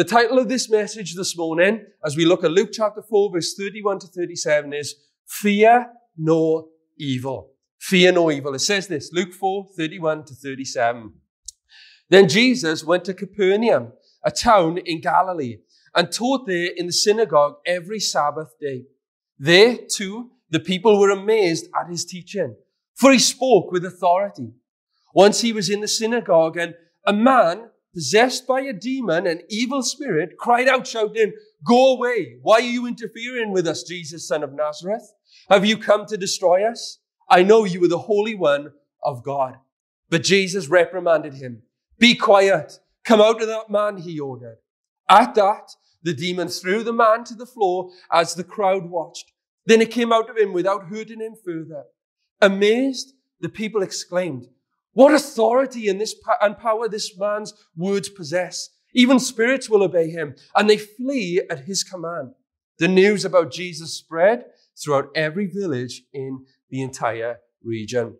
The title of this message this morning, as we look at Luke chapter 4, verse 31 to 37, is Fear No Evil. Fear no evil. It says this, Luke 4, 31 to 37. Then Jesus went to Capernaum, a town in Galilee, and taught there in the synagogue every Sabbath day. There, too, the people were amazed at his teaching, for he spoke with authority. Once he was in the synagogue, and a man possessed by a demon, an evil spirit, cried out, shouting, Go away! Why are you interfering with us, Jesus, son of Nazareth? Have you come to destroy us? I know you are the Holy One of God. But Jesus reprimanded him. Be quiet. Come out of that man, he ordered. At that, the demon threw the man to the floor as the crowd watched. Then it came out of him without hurting him further. Amazed, the people exclaimed, What authority and, this, and power this man's words possess. Even spirits will obey him, and they flee at his command. The news about Jesus spread throughout every village in the entire region.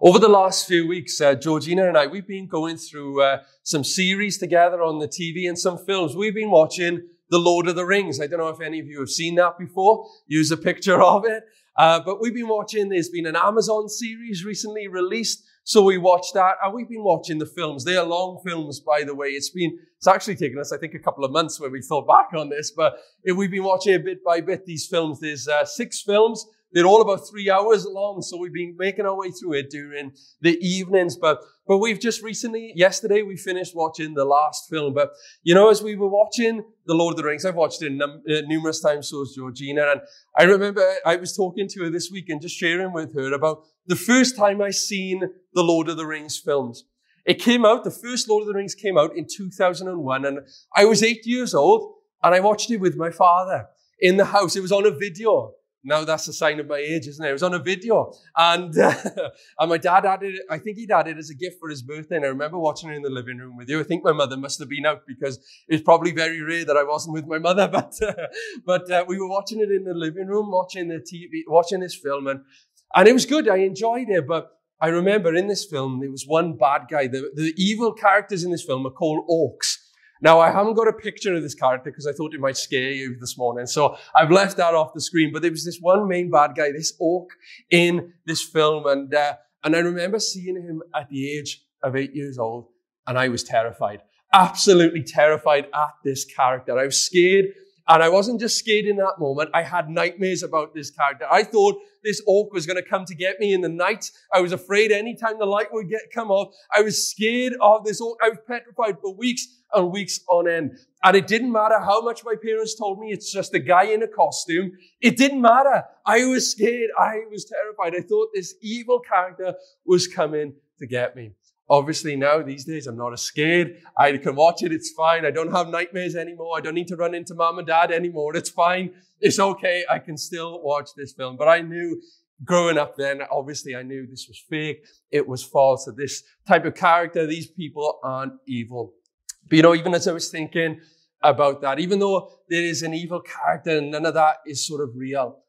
Over the last few weeks, uh, Georgina and I, we've been going through uh, some series together on the TV and some films. We've been watching The Lord of the Rings. I don't know if any of you have seen that before. Use a picture of it. Uh, but we've been watching, there's been an Amazon series recently released. So we watched that and we've been watching the films. They are long films, by the way. It's been, it's actually taken us, I think, a couple of months when we thought back on this, but we've been watching it bit by bit, these films. There's uh, six films. They're all about three hours long, so we've been making our way through it during the evenings. But but we've just recently, yesterday, we finished watching the last film. But you know, as we were watching The Lord of the Rings, I've watched it num- uh, numerous times. So has Georgina, and I remember I was talking to her this week and just sharing with her about the first time I seen the Lord of the Rings films. It came out, the first Lord of the Rings came out in 2001, and I was eight years old, and I watched it with my father in the house. It was on a video. Now that's a sign of my age, isn't it? It was on a video. And, uh, and my dad had it, I think he'd had it as a gift for his birthday. And I remember watching it in the living room with you. I think my mother must have been out because it's probably very rare that I wasn't with my mother. But, uh, but uh, we were watching it in the living room, watching the TV, watching this film. And, and it was good. I enjoyed it. But I remember in this film, there was one bad guy. The, the evil characters in this film are called orcs. Now, I haven't got a picture of this character because I thought it might scare you this morning. So I've left that off the screen. But there was this one main bad guy, this orc in this film. And, uh, and I remember seeing him at the age of eight years old. And I was terrified, absolutely terrified at this character. I was scared. And I wasn't just scared in that moment. I had nightmares about this character. I thought this orc was going to come to get me in the night. I was afraid anytime the light would get come off. I was scared of this orc. I was petrified for weeks and weeks on end. And it didn't matter how much my parents told me it's just a guy in a costume. It didn't matter. I was scared. I was terrified. I thought this evil character was coming to get me. Obviously now these days I'm not as scared. I can watch it. It's fine. I don't have nightmares anymore. I don't need to run into mom and dad anymore. It's fine. It's okay. I can still watch this film. But I knew growing up then, obviously I knew this was fake. It was false. That this type of character, these people aren't evil. But you know, even as I was thinking about that, even though there is an evil character and none of that is sort of real,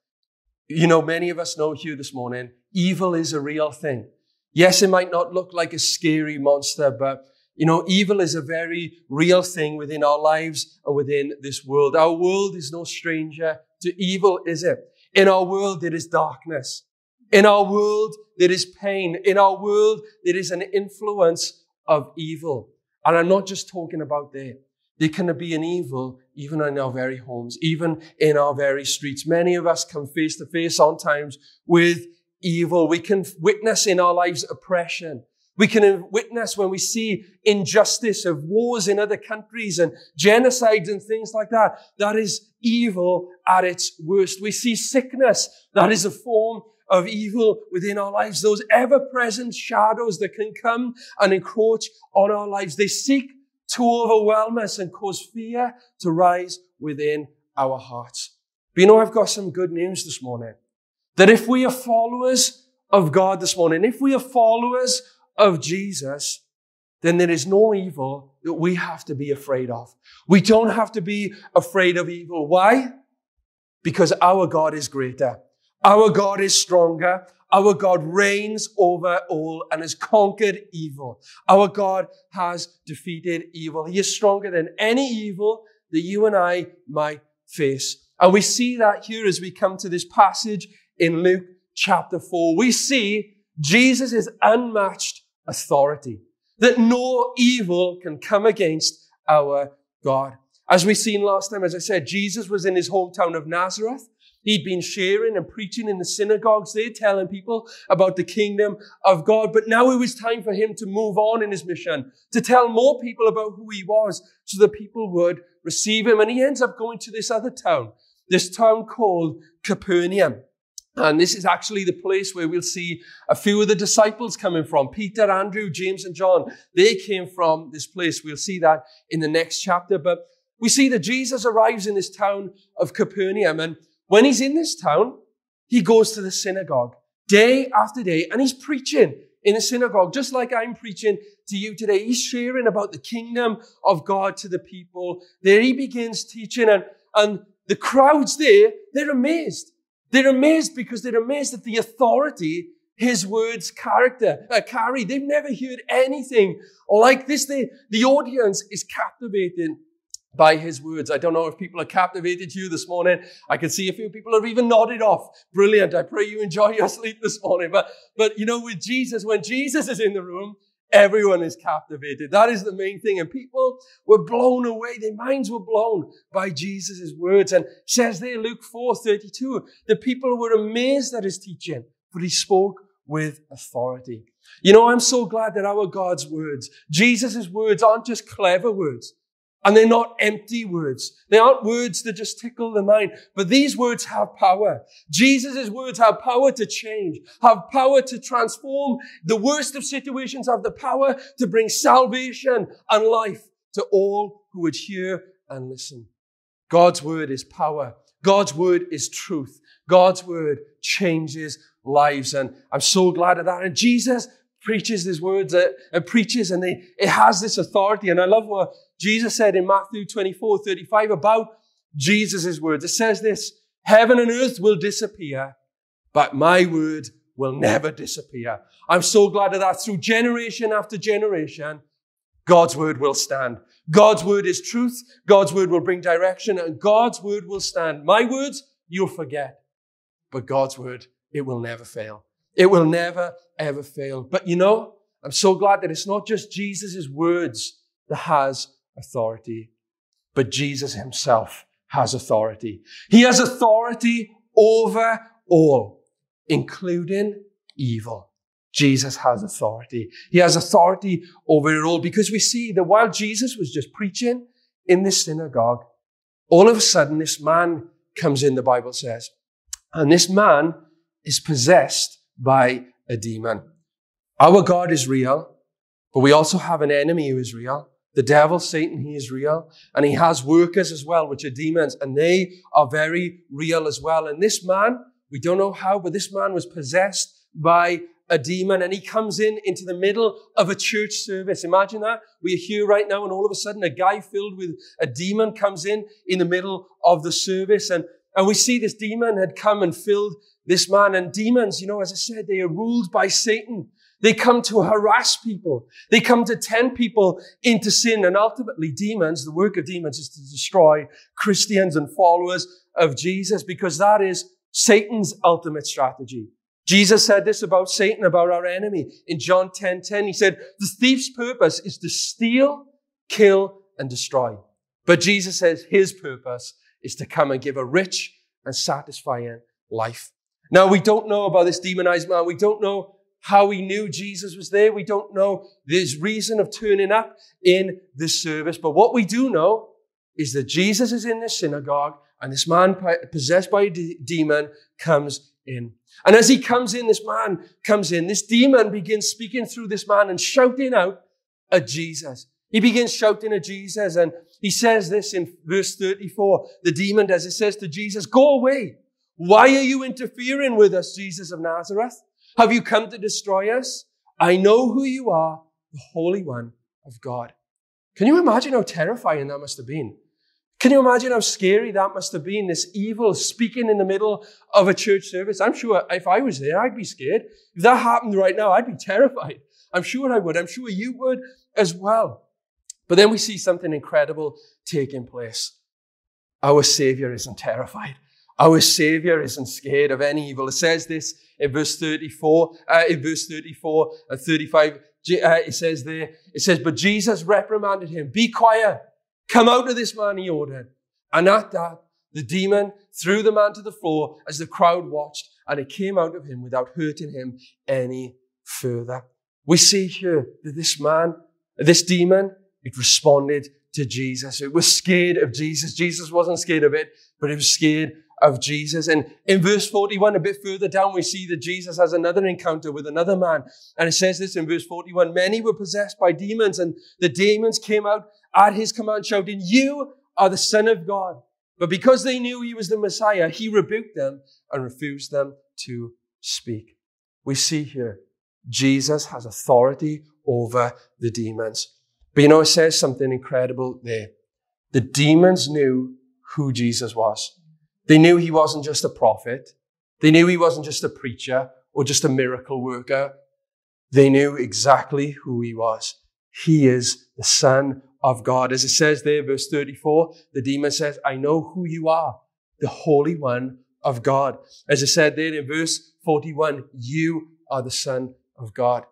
you know, many of us know here this morning, evil is a real thing. Yes, it might not look like a scary monster, but you know, evil is a very real thing within our lives and within this world. Our world is no stranger to evil, is it? In our world, there is darkness. In our world, there is pain. In our world, there is an influence of evil. And I'm not just talking about there. There can be an evil even in our very homes, even in our very streets. Many of us come face to face sometimes with evil. We can witness in our lives oppression. We can witness when we see injustice of wars in other countries and genocides and things like that. That is evil at its worst. We see sickness. That is a form of evil within our lives, those ever present shadows that can come and encroach on our lives. They seek to overwhelm us and cause fear to rise within our hearts. But you know, I've got some good news this morning. That if we are followers of God this morning, if we are followers of Jesus, then there is no evil that we have to be afraid of. We don't have to be afraid of evil. Why? Because our God is greater. Our God is stronger. our God reigns over all and has conquered evil. Our God has defeated evil. He is stronger than any evil that you and I might face. And we see that here as we come to this passage in Luke chapter 4. We see Jesus' unmatched authority, that no evil can come against our God. As we seen last time, as I said, Jesus was in his hometown of Nazareth. He'd been sharing and preaching in the synagogues there, telling people about the kingdom of God. But now it was time for him to move on in his mission, to tell more people about who he was so that people would receive him. And he ends up going to this other town, this town called Capernaum. And this is actually the place where we'll see a few of the disciples coming from. Peter, Andrew, James, and John. They came from this place. We'll see that in the next chapter. But we see that Jesus arrives in this town of Capernaum. And when he's in this town, he goes to the synagogue day after day and he's preaching in the synagogue, just like I'm preaching to you today. He's sharing about the kingdom of God to the people. There he begins teaching and, and the crowds there, they're amazed. They're amazed because they're amazed at the authority his words character uh, carry. They've never heard anything like this. They, the audience is captivated by his words. I don't know if people are captivated to you this morning. I can see a few people have even nodded off. Brilliant. I pray you enjoy your sleep this morning. But, but you know, with Jesus, when Jesus is in the room, Everyone is captivated. That is the main thing. And people were blown away. Their minds were blown by Jesus' words. And says there, Luke 4 32, the people were amazed at his teaching, for he spoke with authority. You know, I'm so glad that our God's words, Jesus' words aren't just clever words. And they're not empty words. They aren't words that just tickle the mind, but these words have power. Jesus' words have power to change, have power to transform the worst of situations, have the power to bring salvation and life to all who would hear and listen. God's word is power. God's word is truth. God's word changes lives. And I'm so glad of that. And Jesus preaches his words uh, and preaches and they, it has this authority. And I love what Jesus said in Matthew 24, 35 about Jesus' words. It says this, heaven and earth will disappear, but my word will never disappear. I'm so glad of that. Through generation after generation, God's word will stand. God's word is truth. God's word will bring direction and God's word will stand. My words, you'll forget. But God's word, it will never fail. It will never, ever fail. But you know, I'm so glad that it's not just Jesus' words that has authority, but Jesus himself has authority. He has authority over all, including evil. Jesus has authority. He has authority over it all because we see that while Jesus was just preaching in this synagogue, all of a sudden this man comes in, the Bible says, and this man is possessed by a demon. Our God is real, but we also have an enemy who is real. The devil, Satan, he is real. And he has workers as well, which are demons, and they are very real as well. And this man, we don't know how, but this man was possessed by a demon and he comes in into the middle of a church service. Imagine that. We're here right now and all of a sudden a guy filled with a demon comes in in the middle of the service and, and we see this demon had come and filled this man and demons, you know, as I said, they are ruled by Satan. They come to harass people. They come to tempt people into sin. And ultimately, demons, the work of demons is to destroy Christians and followers of Jesus because that is Satan's ultimate strategy. Jesus said this about Satan, about our enemy. In John 10, 10, he said, the thief's purpose is to steal, kill, and destroy. But Jesus says his purpose is to come and give a rich and satisfying life. Now, we don't know about this demonized man. We don't know how he knew Jesus was there. We don't know his reason of turning up in this service. But what we do know is that Jesus is in the synagogue and this man possessed by a de- demon comes in. And as he comes in, this man comes in. This demon begins speaking through this man and shouting out at Jesus. He begins shouting at Jesus and he says this in verse 34. The demon does. It says to Jesus, go away. Why are you interfering with us, Jesus of Nazareth? Have you come to destroy us? I know who you are, the Holy One of God. Can you imagine how terrifying that must have been? Can you imagine how scary that must have been? This evil speaking in the middle of a church service. I'm sure if I was there, I'd be scared. If that happened right now, I'd be terrified. I'm sure I would. I'm sure you would as well. But then we see something incredible taking place. Our Savior isn't terrified. Our Savior isn't scared of any evil. It says this in verse 34, uh, in verse 34 and 35. Uh, it says there, it says, but Jesus reprimanded him, be quiet, come out of this man, he ordered. And at that, the demon threw the man to the floor as the crowd watched, and it came out of him without hurting him any further. We see here that this man, this demon, it responded to Jesus. It was scared of Jesus. Jesus wasn't scared of it, but it was scared of Jesus. And in verse 41, a bit further down, we see that Jesus has another encounter with another man. And it says this in verse 41, many were possessed by demons and the demons came out at his command shouting, you are the son of God. But because they knew he was the Messiah, he rebuked them and refused them to speak. We see here, Jesus has authority over the demons. But you know, it says something incredible there. The demons knew who Jesus was. They knew he wasn't just a prophet. They knew he wasn't just a preacher or just a miracle worker. They knew exactly who he was. He is the son of God. As it says there, verse 34, the demon says, I know who you are, the Holy One of God. As it said there in verse 41, you are the son of God.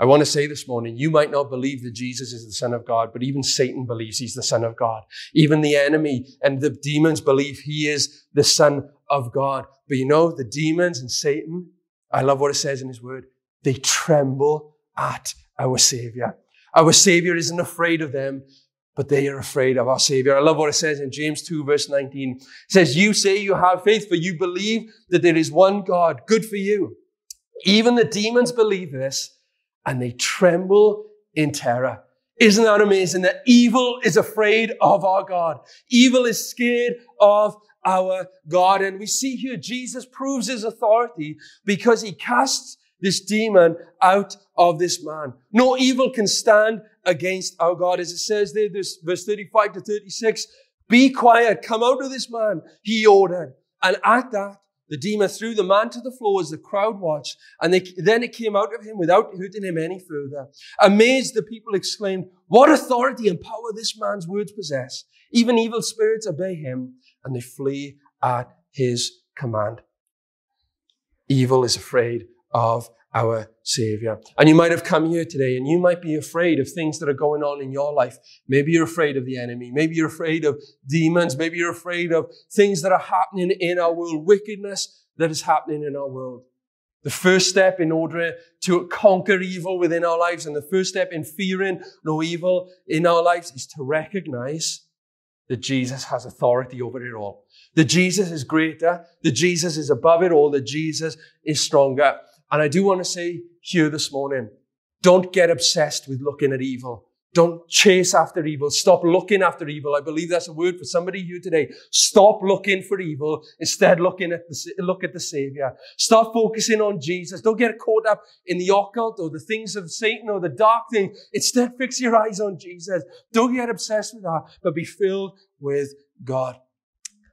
I want to say this morning, you might not believe that Jesus is the Son of God, but even Satan believes he's the Son of God. Even the enemy and the demons believe he is the Son of God. But you know, the demons and Satan, I love what it says in his word, they tremble at our Savior. Our Savior isn't afraid of them, but they are afraid of our Savior. I love what it says in James 2 verse 19. It says, you say you have faith, for you believe that there is one God. Good for you. Even the demons believe this and they tremble in terror. Isn't that amazing that evil is afraid of our God? Evil is scared of our God. And we see here Jesus proves his authority because he casts this demon out of this man. No evil can stand against our God. As it says there, this verse 35 to 36, be quiet, come out of this man, he ordered. And at that, the demon threw the man to the floor as the crowd watched, and they, then it came out of him without hurting him any further. Amazed, the people exclaimed, What authority and power this man's words possess! Even evil spirits obey him, and they flee at his command. Evil is afraid of our Savior. And you might have come here today and you might be afraid of things that are going on in your life. Maybe you're afraid of the enemy. Maybe you're afraid of demons. Maybe you're afraid of things that are happening in our world, wickedness that is happening in our world. The first step in order to conquer evil within our lives and the first step in fearing no evil in our lives is to recognize that Jesus has authority over it all. That Jesus is greater, that Jesus is above it all, that Jesus is stronger. And I do want to say here this morning, don't get obsessed with looking at evil. Don't chase after evil. Stop looking after evil. I believe that's a word for somebody here today. Stop looking for evil. Instead, looking at the, look at the Savior. Stop focusing on Jesus. Don't get caught up in the occult or the things of Satan or the dark thing. Instead, fix your eyes on Jesus. Don't get obsessed with that, but be filled with God.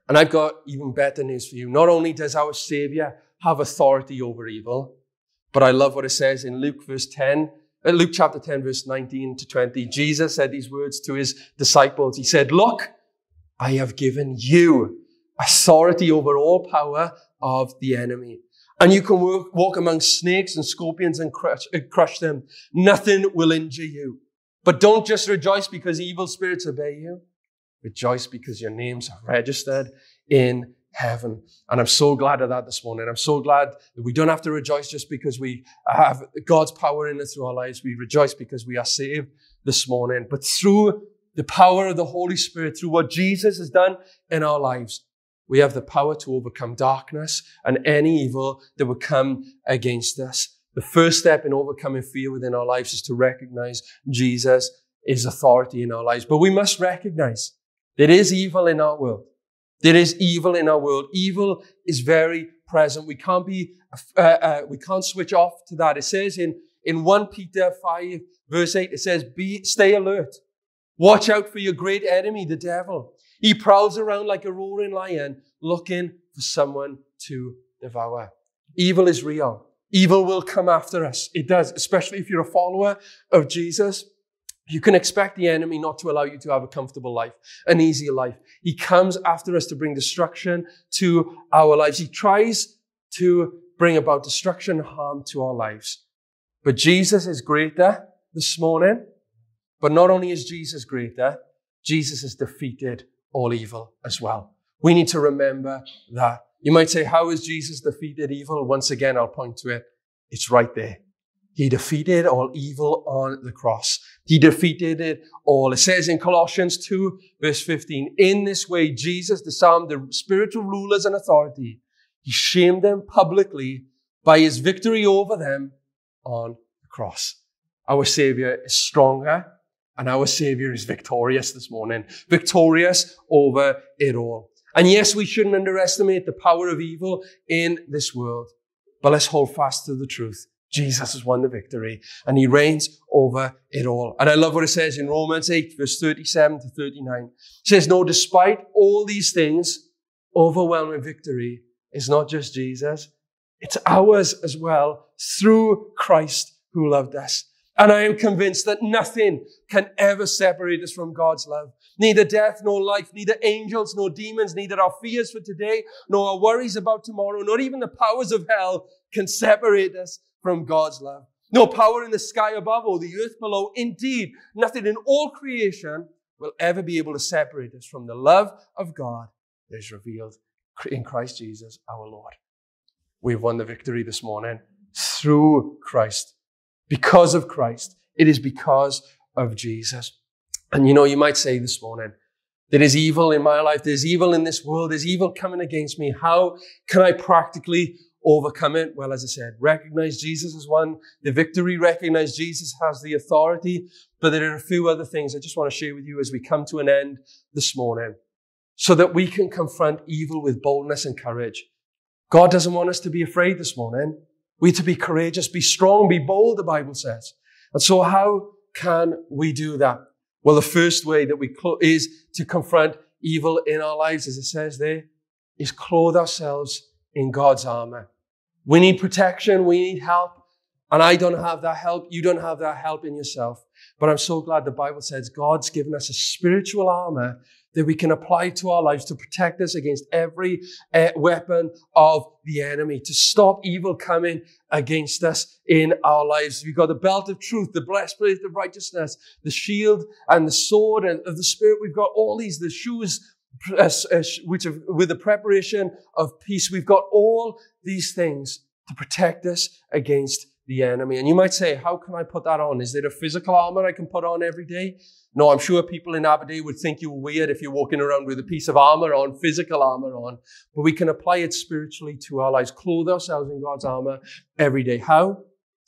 And I've got even better news for you. Not only does our Savior have authority over evil, but I love what it says in Luke verse 10, uh, Luke chapter 10 verse 19 to 20. Jesus said these words to his disciples. He said, look, I have given you authority over all power of the enemy. And you can walk, among snakes and scorpions and crush, uh, crush them. Nothing will injure you. But don't just rejoice because evil spirits obey you. Rejoice because your names are registered in heaven. And I'm so glad of that this morning. I'm so glad that we don't have to rejoice just because we have God's power in it through our lives. We rejoice because we are saved this morning. But through the power of the Holy Spirit, through what Jesus has done in our lives, we have the power to overcome darkness and any evil that would come against us. The first step in overcoming fear within our lives is to recognize Jesus is authority in our lives. But we must recognize there is evil in our world. There is evil in our world. Evil is very present. We can't be, uh, uh, we can't switch off to that. It says in, in 1 Peter 5 verse 8, it says, be, stay alert. Watch out for your great enemy, the devil. He prowls around like a roaring lion looking for someone to devour. Evil is real. Evil will come after us. It does, especially if you're a follower of Jesus. You can expect the enemy not to allow you to have a comfortable life, an easy life. He comes after us to bring destruction to our lives. He tries to bring about destruction and harm to our lives. But Jesus is greater this morning. But not only is Jesus greater, Jesus has defeated all evil as well. We need to remember that. You might say, how has Jesus defeated evil? Once again, I'll point to it. It's right there. He defeated all evil on the cross. He defeated it all. It says in Colossians 2 verse 15, in this way, Jesus disarmed the spiritual rulers and authority. He shamed them publicly by his victory over them on the cross. Our Savior is stronger and our Savior is victorious this morning, victorious over it all. And yes, we shouldn't underestimate the power of evil in this world, but let's hold fast to the truth. Jesus has won the victory and he reigns over it all. And I love what it says in Romans 8, verse 37 to 39. It says, No, despite all these things, overwhelming victory is not just Jesus, it's ours as well through Christ who loved us. And I am convinced that nothing can ever separate us from God's love. Neither death nor life, neither angels nor demons, neither our fears for today nor our worries about tomorrow, not even the powers of hell can separate us from God's love. No power in the sky above or the earth below. Indeed, nothing in all creation will ever be able to separate us from the love of God that is revealed in Christ Jesus our Lord. We've won the victory this morning through Christ because of Christ. It is because of Jesus. And you know, you might say this morning, there is evil in my life. There's evil in this world. There's evil coming against me. How can I practically overcome it? Well, as I said, recognize Jesus as one. The victory, recognize Jesus has the authority. But there are a few other things I just want to share with you as we come to an end this morning so that we can confront evil with boldness and courage. God doesn't want us to be afraid this morning. We to be courageous, be strong, be bold, the Bible says. And so how can we do that? Well, the first way that we clo- is to confront evil in our lives, as it says there, is clothe ourselves in God's armor. We need protection. We need help. And I don't have that help. You don't have that help in yourself. But I'm so glad the Bible says God's given us a spiritual armor that we can apply to our lives to protect us against every uh, weapon of the enemy, to stop evil coming against us in our lives. We've got the belt of truth, the breastplate of righteousness, the shield and the sword and of the spirit. We've got all these, the shoes which with the preparation of peace. We've got all these things to protect us against the enemy. And you might say, how can I put that on? Is there a physical armor I can put on every day? No, I'm sure people in Aberdeen would think you're weird if you're walking around with a piece of armor on, physical armor on. But we can apply it spiritually to our lives, clothe ourselves in God's armor every day. How?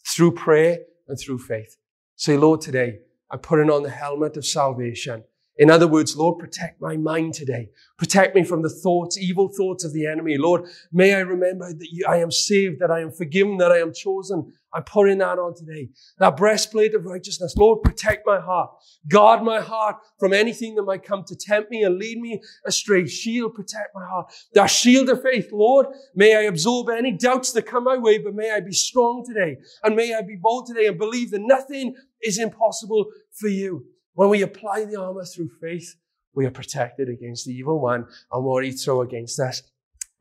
Through prayer and through faith. Say, Lord, today I'm putting on the helmet of salvation. In other words, Lord, protect my mind today. Protect me from the thoughts, evil thoughts of the enemy. Lord, may I remember that you, I am saved, that I am forgiven, that I am chosen. I'm putting that on today. That breastplate of righteousness. Lord, protect my heart. Guard my heart from anything that might come to tempt me and lead me astray. Shield, protect my heart. That shield of faith, Lord, may I absorb any doubts that come my way, but may I be strong today and may I be bold today and believe that nothing is impossible for you. When we apply the armor through faith, we are protected against the evil one and what he throw against us.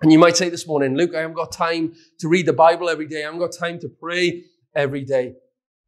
And you might say this morning, Luke, I haven't got time to read the Bible every day. I haven't got time to pray every day.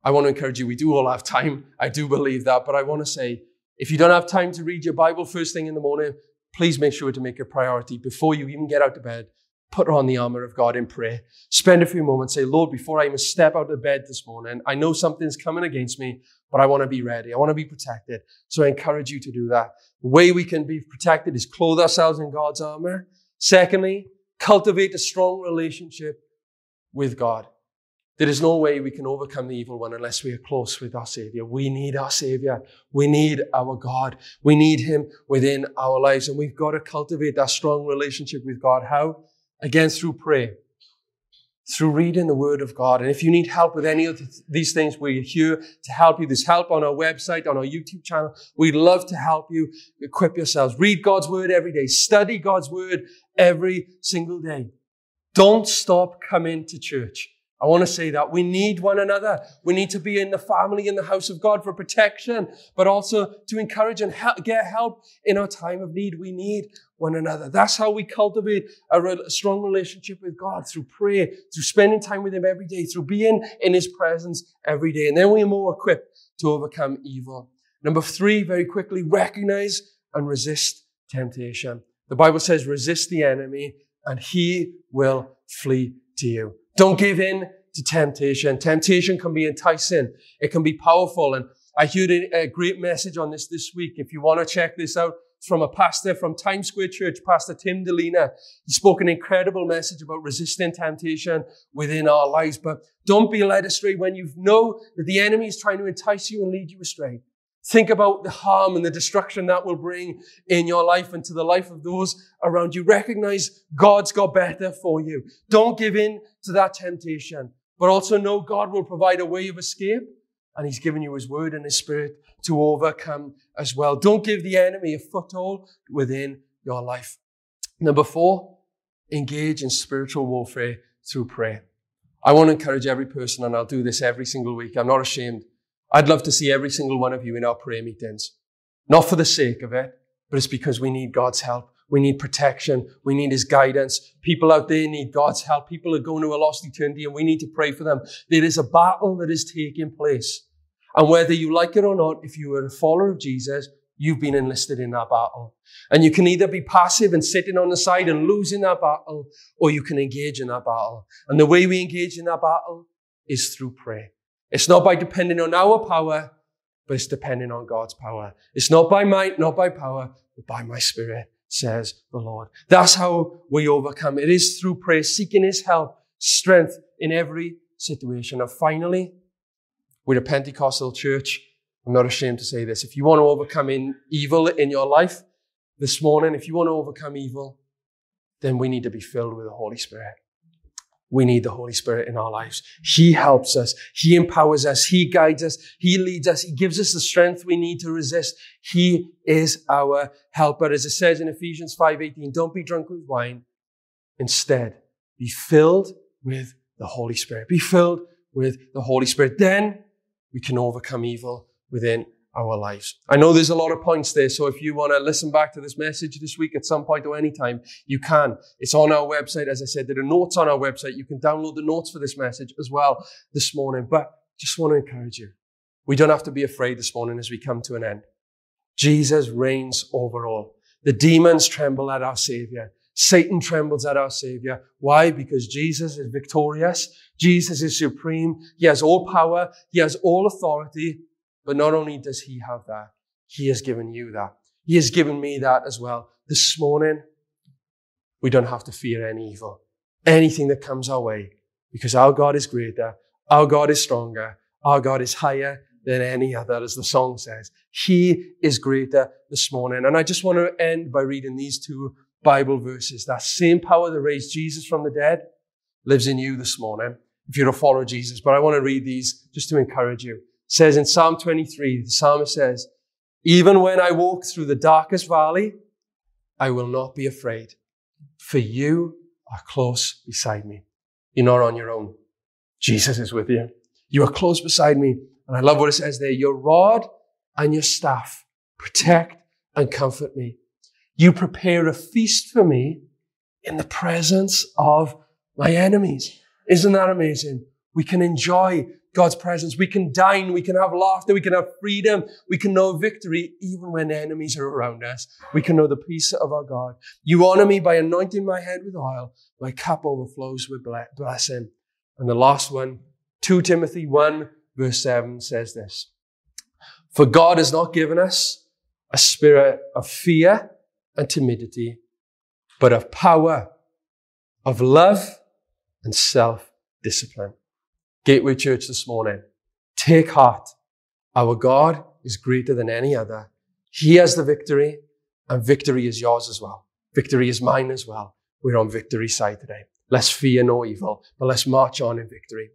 I want to encourage you. We do all have time. I do believe that. But I want to say, if you don't have time to read your Bible first thing in the morning, please make sure to make it a priority before you even get out of bed. Put on the armor of God in prayer. Spend a few moments. Say, Lord, before I even step out of bed this morning, I know something's coming against me but I want to be ready. I want to be protected. So I encourage you to do that. The way we can be protected is clothe ourselves in God's armor. Secondly, cultivate a strong relationship with God. There is no way we can overcome the evil one unless we are close with our Savior. We need our Savior. We need our God. We need Him within our lives. And we've got to cultivate that strong relationship with God. How? Again, through prayer. through reading the Word of God. And if you need help with any of these things, we're here to help you. There's help on our website, on our YouTube channel. We'd love to help you equip yourselves. Read God's Word every day. Study God's Word every single day. Don't stop coming to church. I want to say that we need one another. We need to be in the family, in the house of God for protection, but also to encourage and help, get help in our time of need. We need one another. That's how we cultivate a, re- strong relationship with God through prayer, through spending time with Him every day, through being in His presence every day. And then we are more equipped to overcome evil. Number three, very quickly, recognize and resist temptation. The Bible says, resist the enemy and he will flee to you. Don't give in to temptation. Temptation can be enticing. It can be powerful. And I heard a great message on this this week. If you want to check this out, it's from a pastor from Times Square Church, Pastor Tim Dilena. He spoke an incredible message about resisting temptation within our lives. But don't be led astray when you know that the enemy is trying to entice you and lead you astray. Think about the harm and the destruction that will bring in your life and to the life of those around you. Recognize God's got better for you. Don't give in to that temptation, but also know God will provide a way of escape and He's given you His word and His spirit to overcome as well. Don't give the enemy a foothold within your life. Number four, engage in spiritual warfare through prayer. I want to encourage every person, and I'll do this every single week. I'm not ashamed I'd love to see every single one of you in our prayer meetings. Not for the sake of it, but it's because we need God's help. We need protection. We need His guidance. People out there need God's help. People are going to a lost eternity and we need to pray for them. There is a battle that is taking place. And whether you like it or not, if you are a follower of Jesus, you've been enlisted in that battle. And you can either be passive and sitting on the side and losing that battle, or you can engage in that battle. And the way we engage in that battle is through prayer. It's not by depending on our power, but it's depending on God's power. It's not by might, not by power, but by my spirit, says the Lord. That's how we overcome. It is through prayer, seeking his help, strength in every situation. And finally, with a Pentecostal church, I'm not ashamed to say this. If you want to overcome in evil in your life this morning, if you want to overcome evil, then we need to be filled with the Holy Spirit we need the Holy Spirit in our lives. He helps us. He empowers us. He guides us. He leads us. He gives us the strength we need to resist. He is our helper. As it says in Ephesians 5.18, don't be drunk with wine. Instead, be filled with the Holy Spirit. Be filled with the Holy Spirit. Then we can overcome evil within our lives. I know there's a lot of points there, so if you want to listen back to this message this week at some point or any time, you can. It's on our website. As I said, there are notes on our website. You can download the notes for this message as well this morning. But just want to encourage you. We don't have to be afraid this morning as we come to an end. Jesus reigns over all. The demons tremble at our Savior. Satan trembles at our Savior. Why? Because Jesus is victorious. Jesus is supreme. He has all power. He has all authority. But not only does he have that, he has given you that. He has given me that as well. This morning, we don't have to fear any evil, anything that comes our way, because our God is greater, our God is stronger, our God is higher than any other, as the song says. He is greater this morning. And I just want to end by reading these two Bible verses. That same power that raised Jesus from the dead lives in you this morning, if you're follower of Jesus. But I want to read these just to encourage you says in Psalm 23, the psalmist says, even when I walk through the darkest valley, I will not be afraid, for you are close beside me. You're not on your own. Jesus is with you. You are close beside me. And I love what it says there. Your rod and your staff protect and comfort me. You prepare a feast for me in the presence of my enemies. Isn't that amazing? We can enjoy God's presence. We can dine, we can have laughter, we can have freedom, we can know victory even when enemies are around us. We can know the peace of our God. You honor me by anointing my head with oil. My cup overflows with blessing. And the last one, 2 Timothy 1 verse 7 says this. For God has not given us a spirit of fear and timidity, but of power, of love and self-discipline. Gateway Church this morning. Take heart. Our God is greater than any other. He has the victory and victory is yours as well. Victory is mine as well. We're on victory side today. Let's fear no evil, but let's march on in victory.